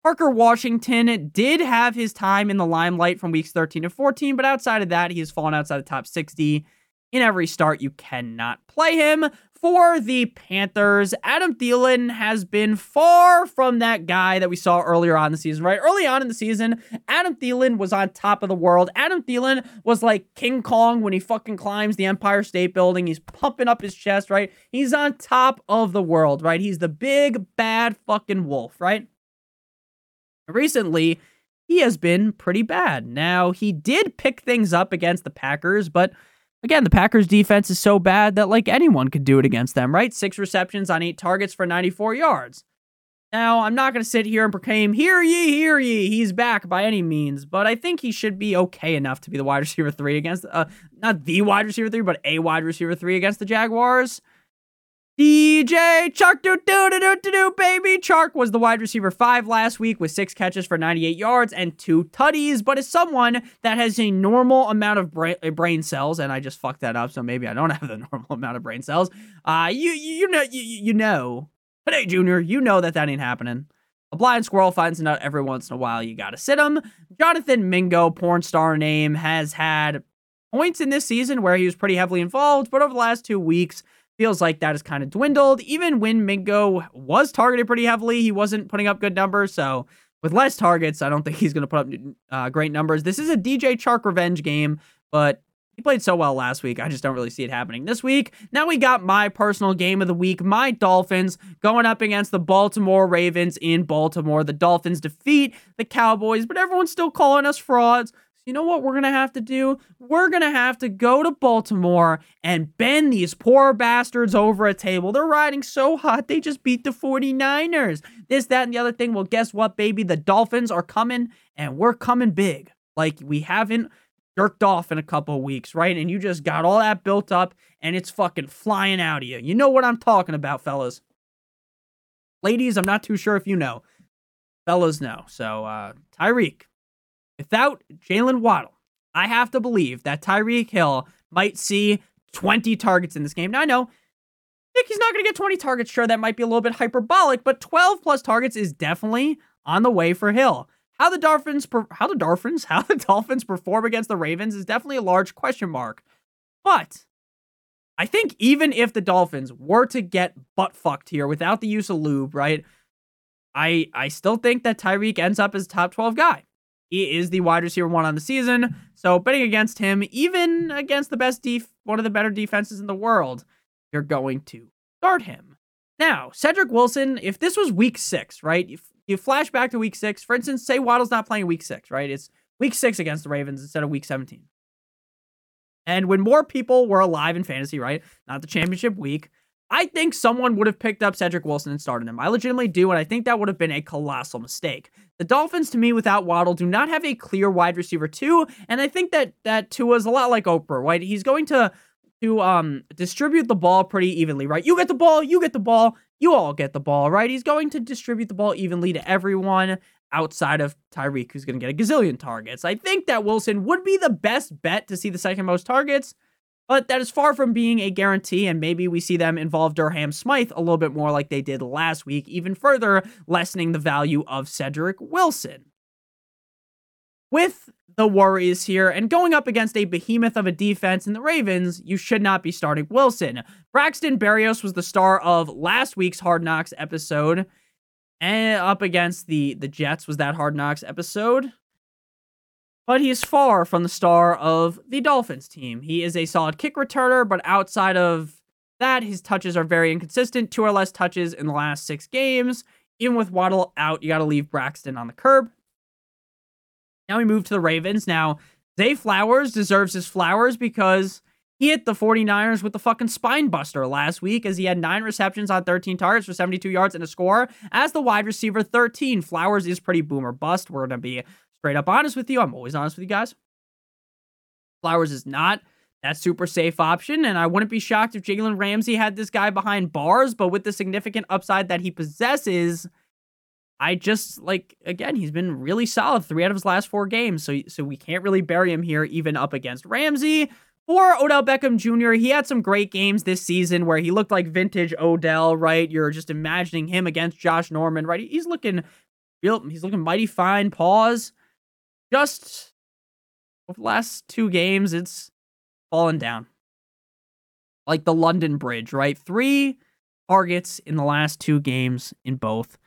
Parker Washington did have his time in the limelight from weeks 13 to 14, but outside of that, he has fallen outside the top 60 in every start. You cannot play him for the Panthers, Adam Thielen has been far from that guy that we saw earlier on the season, right? Early on in the season, Adam Thielen was on top of the world. Adam Thielen was like King Kong when he fucking climbs the Empire State Building. He's pumping up his chest, right? He's on top of the world, right? He's the big, bad fucking wolf, right? Recently, he has been pretty bad. Now, he did pick things up against the Packers, but Again, the Packers defense is so bad that like anyone could do it against them, right? Six receptions on eight targets for 94 yards. Now, I'm not going to sit here and proclaim, hear ye, hear ye, he's back by any means, but I think he should be okay enough to be the wide receiver three against, uh, not the wide receiver three, but a wide receiver three against the Jaguars. DJ Chark, do do do do do do, baby. Chark was the wide receiver five last week with six catches for 98 yards and two tutties, but as someone that has a normal amount of bra- uh, brain cells, and I just fucked that up, so maybe I don't have the normal amount of brain cells. Uh, you you, you know you, you know, but hey, Junior, you know that that ain't happening. A blind squirrel finds a nut every once in a while. You gotta sit him. Jonathan Mingo, porn star name, has had points in this season where he was pretty heavily involved, but over the last two weeks feels like that has kind of dwindled. Even when Mingo was targeted pretty heavily, he wasn't putting up good numbers. So with less targets, I don't think he's going to put up uh, great numbers. This is a DJ Chark revenge game, but he played so well last week. I just don't really see it happening this week. Now we got my personal game of the week. My Dolphins going up against the Baltimore Ravens in Baltimore. The Dolphins defeat the Cowboys, but everyone's still calling us frauds you know what we're going to have to do? We're going to have to go to Baltimore and bend these poor bastards over a table. They're riding so hot, they just beat the 49ers. This, that, and the other thing. Well, guess what, baby? The Dolphins are coming, and we're coming big. Like we haven't jerked off in a couple weeks, right? And you just got all that built up, and it's fucking flying out of you. You know what I'm talking about, fellas. Ladies, I'm not too sure if you know. Fellas know. So, uh, Tyreek, Without Jaylen Waddle, I have to believe that Tyreek Hill might see 20 targets in this game. Now, I know he's not going to get 20 targets. Sure, that might be a little bit hyperbolic, but 12 plus targets is definitely on the way for Hill. How the Dolphins, how the Dolphins, how the Dolphins perform against the Ravens is definitely a large question mark. But I think even if the Dolphins were to get butt fucked here without the use of lube, right? I I still think that Tyreek ends up as top 12 guy. He is the wide receiver one on the season. So betting against him, even against the best def, one of the better defenses in the world, you're going to start him. Now, Cedric Wilson, if this was week six, right? You, you flash back to week six. For instance, say Waddle's not playing week six, right? It's week six against the Ravens instead of week 17. And when more people were alive in fantasy, right? Not the championship week, I think someone would have picked up Cedric Wilson and started him. I legitimately do, and I think that would have been a colossal mistake. The Dolphins, to me, without Waddle, do not have a clear wide receiver two, and I think that that Tua is a lot like Oprah, right? He's going to to um distribute the ball pretty evenly, right? You get the ball, you get the ball, you all get the ball, right? He's going to distribute the ball evenly to everyone outside of Tyreek, who's going to get a gazillion targets. I think that Wilson would be the best bet to see the second most targets, but that is far from being a guarantee, and maybe we see them involve Durham Smythe a little bit more like they did last week, even further lessening the value of Cedric Wilson. With the worries here, and going up against a behemoth of a defense in the Ravens, you should not be starting Wilson. Braxton Berrios was the star of last week's Hard Knocks episode, and up against the the Jets was that Hard Knocks episode. But he is far from the star of the Dolphins team. He is a solid kick returner, but outside of that, his touches are very inconsistent. Two or less touches in the last six games. Even with Waddle out, you got to leave Braxton on the curb. Now we move to the Ravens. Now, Zay Flowers deserves his flowers because he hit the 49ers with the fucking spine buster last week as he had nine receptions on 13 targets for 72 yards and a score. As the wide receiver 13, Flowers is pretty boomer bust. We're going to be straight up honest with you. I'm always honest with you guys. Flowers is not that super safe option, and I wouldn't be shocked if Jalen Ramsey had this guy behind bars, but with the significant upside that he possesses, I just like again, he's been really solid three out of his last four games. So so we can't really bury him here, even up against Ramsey. For Odell Beckham Jr., he had some great games this season where he looked like vintage Odell, right? You're just imagining him against Josh Norman, right? He's looking he's looking mighty fine. Pause. Just over the last two games, it's fallen down. Like the London Bridge, right? Three targets in the last two games in both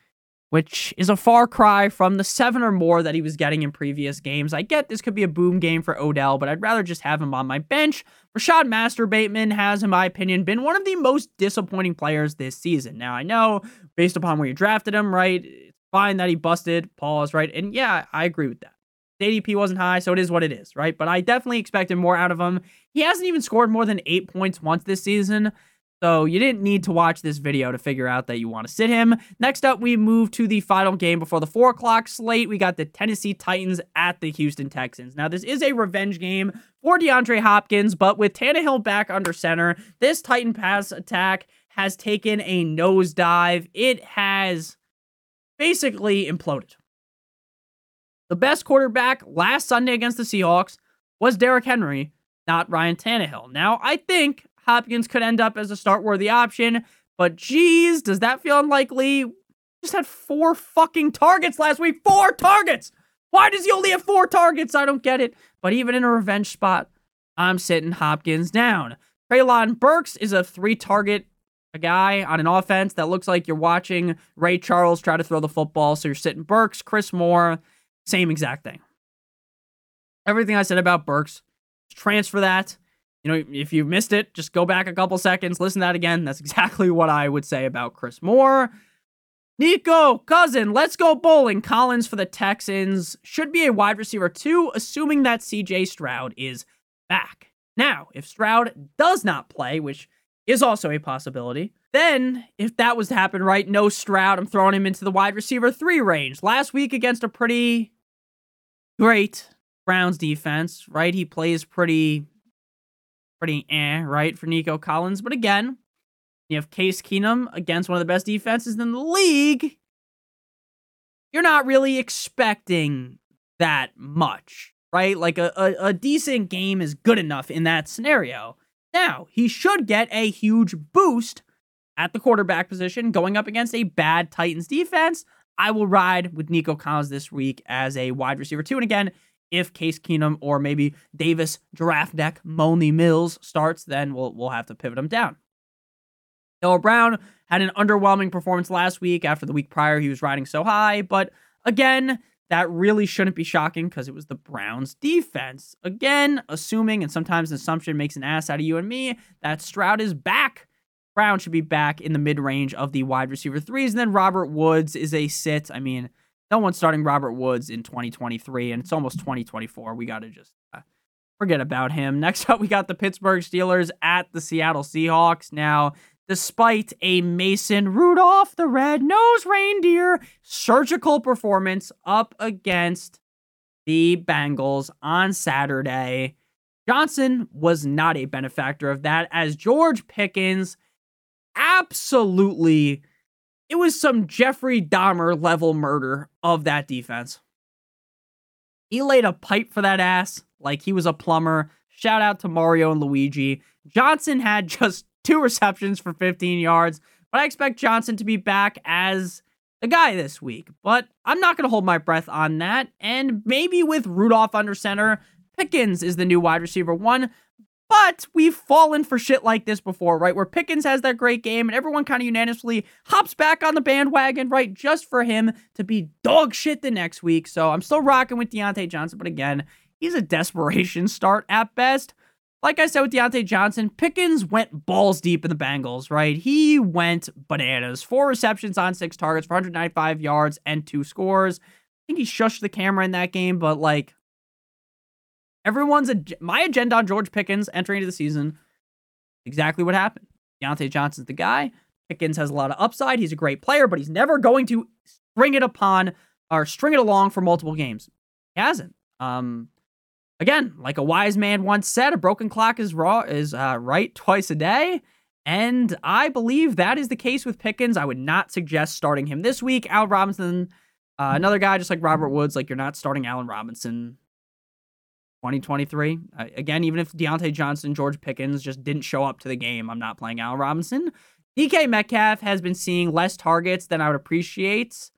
which is a far cry from the seven or more that he was getting in previous games. I get this could be a boom game for Odell, but I'd rather just have him on my bench. Rashod Master Bateman has, in my opinion, been one of the most disappointing players this season. Now, I know based upon where you drafted him, right? It's fine that he busted. Pause, right? And yeah, I agree with that. ADP wasn't high, so it is what it is, right? But I definitely expected more out of him. He hasn't even scored more than eight points once this season. So you didn't need to watch this video to figure out that you want to sit him. Next up, we move to the final game before the 4 o'clock slate. We got the Tennessee Titans at the Houston Texans. Now, this is a revenge game for DeAndre Hopkins, but with Tannehill back under center, this Titan pass attack has taken a nosedive. It has basically imploded. The best quarterback last Sunday against the Seahawks was Derrick Henry, not Ryan Tannehill. Now, I think Hopkins could end up as a start worthy option. But geez, does that feel unlikely? Just had four fucking targets last week. Four targets! Why does he only have four targets? I don't get it. But even in a revenge spot, I'm sitting Hopkins down. Treylon Burks is a three target guy on an offense that looks like you're watching Ray Charles try to throw the football. So you're sitting Burks, Chris Moore, same exact thing. Everything I said about Burks, transfer that you know, if you missed it, just go back a couple seconds, listen to that again. That's exactly what I would say about Chris Moore. Nico, cousin, let's go bowling. Collins for the Texans should be a wide receiver too, assuming that CJ Stroud is back. Now, if Stroud does not play, which is also a possibility, then if that was to happen, right, no Stroud, I'm throwing him into the wide receiver three range. Last week against a pretty great Browns defense, right? He plays pretty pretty eh, right, for Nico Collins. But again, you have Case Keenum against one of the best defenses in the league. You're not really expecting that much, right? Like a, a, a decent game is good enough in that scenario. Now, he should get a huge boost at the quarterback position going up against a bad Titans defense. I will ride with Nico Collins this week as a wide receiver, too. And again, if Case Keenum or maybe Davis draft deck Money Mills starts, then we'll we'll have to pivot him down. Noah Brown had an underwhelming performance last week after the week prior he was riding so high, but again, that really shouldn't be shocking because it was the Browns defense. Again, assuming and sometimes an assumption makes an ass out of you and me that Stroud is back. Brown should be back in the mid range of the wide receiver threes. And then Robert Woods is a sit. I mean, no one's starting Robert Woods in 2023, and it's almost 2024. We got to just uh, forget about him. Next up, we got the Pittsburgh Steelers at the Seattle Seahawks. Now, despite a Mason Rudolph, the red-nosed reindeer, surgical performance up against the Bengals on Saturday, Johnson was not a benefactor of that, as George Pickens absolutely it was some Jeffrey Dahmer level murder of that defense. He laid a pipe for that ass like he was a plumber. Shout out to Mario and Luigi. Johnson had just two receptions for 15 yards, but I expect Johnson to be back as the guy this week. But I'm not going to hold my breath on that. And maybe with Rudolph under center, Pickens is the new wide receiver one. But we've fallen for shit like this before, right? Where Pickens has that great game and everyone kind of unanimously hops back on the bandwagon, right? Just for him to be dog shit the next week. So I'm still rocking with Diontae Johnson. But again, he's a desperation start at best. Like I said with Diontae Johnson, Pickens went balls deep in the Bengals, right? He went bananas. Four receptions on six targets for 195 yards and two scores. I think he shushed the camera in that game, but like everyone's ag- my agenda on George Pickens entering into the season, exactly what happened. Diontae Johnson's the guy. Pickens has a lot of upside. He's a great player, but he's never going to string it upon or string it along for multiple games. He hasn't. Um, Again, like a wise man once said, a broken clock is raw is uh, right twice a day. And I believe that is the case with Pickens. I would not suggest starting him this week. Al Robinson, uh, another guy just like Robert Woods, like you're not starting Allen Robinson 2023. Uh, again, even if Diontae Johnson, George Pickens just didn't show up to the game, I'm not playing Allen Robinson. DK Metcalf has been seeing less targets than I would appreciate.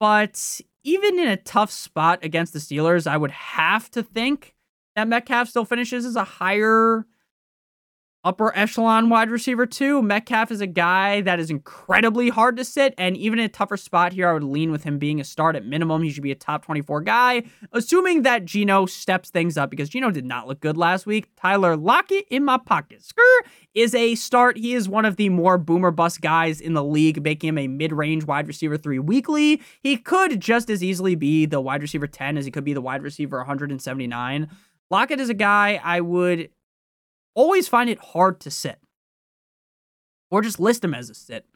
But even in a tough spot against the Steelers, I would have to think that Metcalf still finishes as a higher upper echelon wide receiver too. Metcalf is a guy that is incredibly hard to sit, and even in a tougher spot here, I would lean with him being a start at minimum. He should be a top 24 guy, assuming that Geno steps things up because Geno did not look good last week. Tyler Lockett in my pocket. Skrr is a start. He is one of the more boomer bust guys in the league, making him a mid-range wide receiver three weekly. He could just as easily be the wide receiver 10 as he could be the wide receiver 179. Lockett is a guy I would always find it hard to sit or just list him as a sit.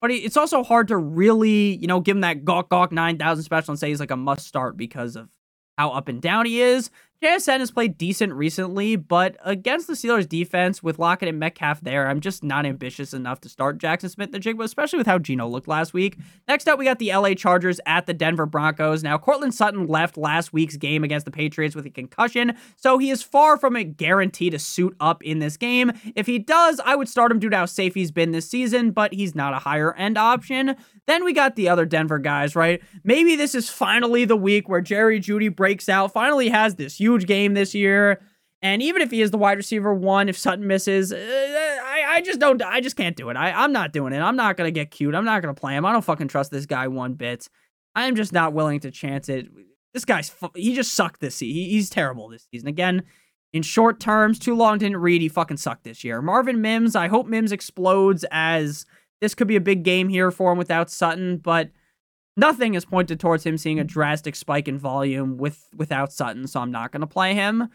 But it's also hard to really, you know, give him that gawk gawk 9,000 special and say he's like a must start because of how up and down he is. JSN has played decent recently, but against the Steelers defense with Lockett and Metcalf there, I'm just not ambitious enough to start Jackson Smith-Njigba, especially with how Geno looked last week. Next up, we got the LA Chargers at the Denver Broncos. Now, Courtland Sutton left last week's game against the Patriots with a concussion, so he is far from a guarantee to suit up in this game. If he does, I would start him due to how safe he's been this season, but he's not a higher end option. Then we got the other Denver guys, right? Maybe this is finally the week where Jerry Jeudy breaks out, finally has this huge huge game this year. And even if he is the wide receiver one, if Sutton misses, uh, I, I just don't, I just can't do it. I, I'm not doing it. I'm not going to get cute. I'm not going to play him. I don't fucking trust this guy one bit. I'm just not willing to chance it. This guy's, he just sucked this season. He, he's terrible this season. Again, in short terms, too long didn't read. He fucking sucked this year. Marvin Mims, I hope Mims explodes as this could be a big game here for him without Sutton, but nothing has pointed towards him seeing a drastic spike in volume with without Sutton, so I'm not going to play him.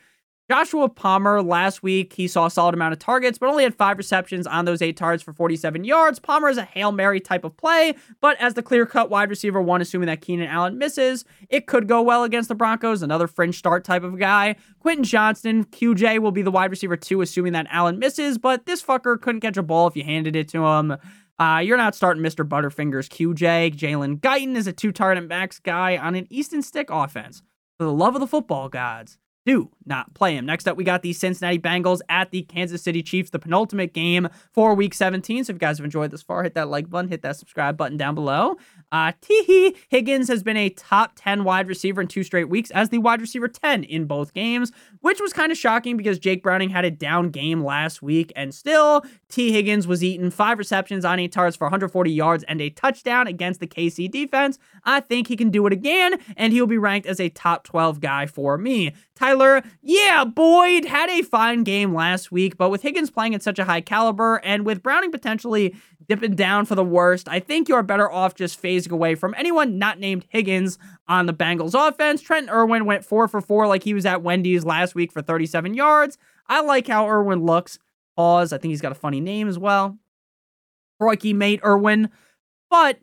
Joshua Palmer, last week, he saw a solid amount of targets, but only had five receptions on those eight targets for 47 yards. Palmer is a Hail Mary type of play, but as the clear cut wide receiver one, assuming that Keenan Allen misses, it could go well against the Broncos. Another fringe start type of guy. Quentin Johnston, QJ, will be the wide receiver two, assuming that Allen misses, but this fucker couldn't catch a ball if you handed it to him. Uh, you're not starting Mr. Butterfingers QJ. Jalen Guyton is a two target max guy on an Easton Stick offense. For the love of the football gods, do not play him. Next up, we got the Cincinnati Bengals at the Kansas City Chiefs, the penultimate game for Week 17. So if you guys have enjoyed this far, hit that like button, hit that subscribe button down below. Uh, Tee Higgins has been a top 10 wide receiver in two straight weeks as the wide receiver 10 in both games, which was kind of shocking because Jake Browning had a down game last week, and still Tee Higgins was eating five receptions on eight targets for 140 yards and a touchdown against the KC defense. I think he can do it again, and he'll be ranked as a top 12 guy for me. Tyler, yeah, Boyd had a fine game last week, but with Higgins playing at such a high caliber and with Browning potentially dipping down for the worst, I think you're better off just phasing away from anyone not named Higgins on the Bengals offense. Trent Irwin went four for four like he was at Wendy's last week for 37 yards. I like how Irwin looks. Pause. I think he's got a funny name as well. Royke mate Irwin. But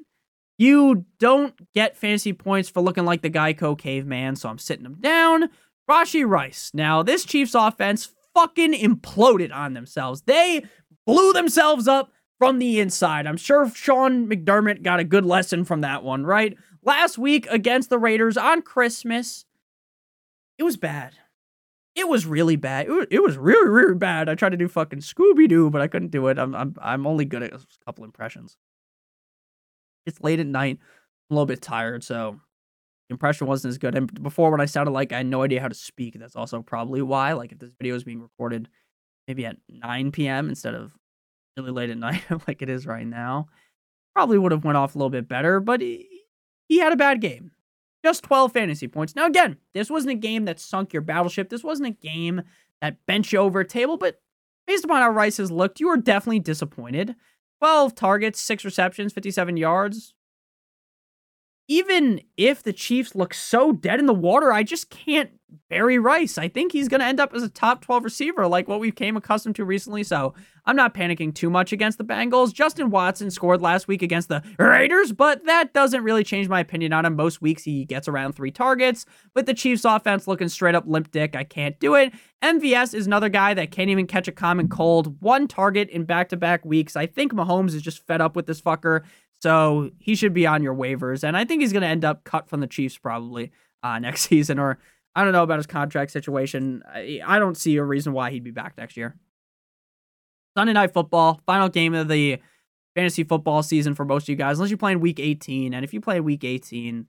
you don't get fantasy points for looking like the Geico caveman, so I'm sitting him down. Rashee Rice. Now, this Chiefs offense fucking imploded on themselves. They blew themselves up from the inside. I'm sure Sean McDermott got a good lesson from that one, right? Last week against the Raiders on Christmas, it was bad. It was really bad. It was, it was really, really bad. I tried to do fucking Scooby Doo, but I couldn't do it. I'm, I'm, I'm only good at a couple impressions. It's late at night. I'm a little bit tired, so impression wasn't as good. And before, when I sounded like I had no idea how to speak, that's also probably why. Like, if this video is being recorded maybe at 9 p.m. instead of really late at night, like it is right now, probably would have went off a little bit better. But he, he had a bad game. Just 12 fantasy points. Now, again, this wasn't a game that sunk your battleship. This wasn't a game that bent you over a table, but based upon how Rice has looked, you are definitely disappointed. 12 targets, 6 receptions, 57 yards even if the Chiefs look so dead in the water, I just can't bury Rice. I think he's going to end up as a top 12 receiver like what we came accustomed to recently. So I'm not panicking too much against the Bengals. Justin Watson scored last week against the Raiders, but that doesn't really change my opinion on him. Most weeks he gets around three targets. With the Chiefs offense looking straight up limp dick, I can't do it. MVS is another guy that can't even catch a common cold. One target in back to back weeks. I think Mahomes is just fed up with this fucker. So he should be on your waivers. And I think he's going to end up cut from the Chiefs probably uh, next season. Or I don't know about his contract situation. I, I don't see a reason why he'd be back next year. Sunday night football, final game of the fantasy football season for most of you guys, unless you're playing week 18. And if you play week 18,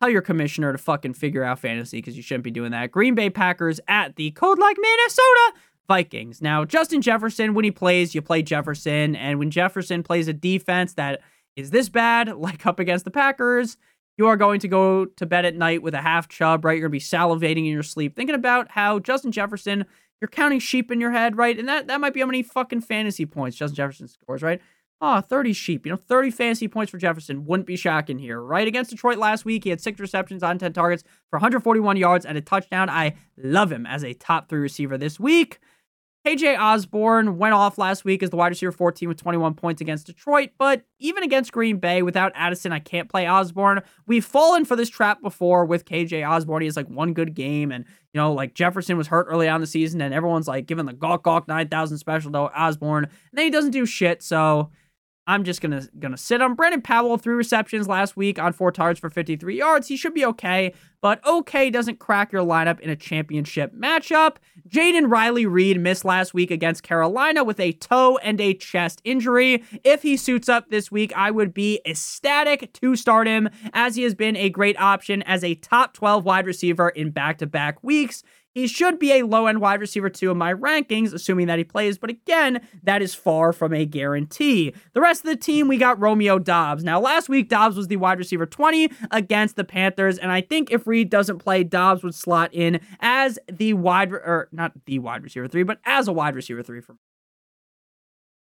tell your commissioner to fucking figure out fantasy because you shouldn't be doing that. Green Bay Packers at the code like Minnesota Vikings. Now, Justin Jefferson, when he plays, you play Jefferson. And when Jefferson plays a defense that is this bad, like up against the Packers, you are going to go to bed at night with a half chub, right? You're going to be salivating in your sleep, thinking about how Justin Jefferson, you're counting sheep in your head, right? And that, that might be how many fucking fantasy points Justin Jefferson scores, right? Oh, 30 sheep. You know, 30 fantasy points for Jefferson wouldn't be shocking here, right? Against Detroit last week, he had six receptions on 10 targets for 141 yards and a touchdown. I love him as a top three receiver this week. KJ Osborn went off last week as the wide receiver 14 with 21 points against Detroit, but even against Green Bay without Addison, I can't play Osborn. We've fallen for this trap before with KJ Osborn. He has like one good game, and you know, like Jefferson was hurt early on the season, and everyone's like giving the Gawk Gawk 9000 special to Osborn, and then he doesn't do shit. So I'm just gonna gonna sit on Brandon Powell, three receptions last week on four targets for 53 yards. He should be okay, but okay doesn't crack your lineup in a championship matchup. Jayden Riley Reed missed last week against Carolina with a toe and a chest injury. If he suits up this week, I would be ecstatic to start him, as he has been a great option as a top 12 wide receiver in back-to-back weeks. He should be a low end wide receiver two in my rankings, assuming that he plays, but again, that is far from a guarantee. The rest of the team, we got Romeo Doubs. Now, last week, Doubs was the wide receiver 20 against the Panthers, and I think if Reed doesn't play, Doubs would slot in as the wide, or not the wide receiver three, but as a wide receiver three for me.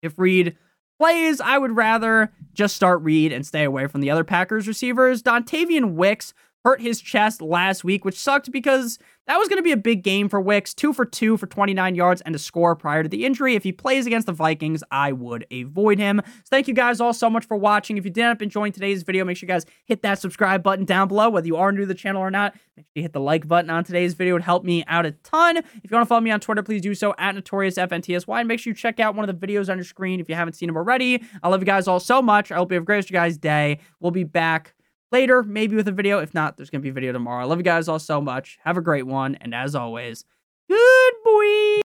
If Reed plays, I would rather just start Reed and stay away from the other Packers receivers. Dontayvion Wicks hurt his chest last week, which sucked because that was going to be a big game for Wicks. Two for two for 29 yards and a score prior to the injury. If he plays against the Vikings, I would avoid him. So thank you guys all so much for watching. If you did end up enjoying today's video, make sure you guys hit that subscribe button down below, whether you are new to the channel or not. Make sure you hit the like button on today's video. It help me out a ton. If you want to follow me on Twitter, please do so at NotoriousFNTSY. And make sure you check out one of the videos on your screen if you haven't seen them already. I love you guys all so much. I hope you have a great guys' day. We'll be back later, maybe with a video. If not, there's going to be a video tomorrow. I love you guys all so much. Have a great one. And as always, good boy.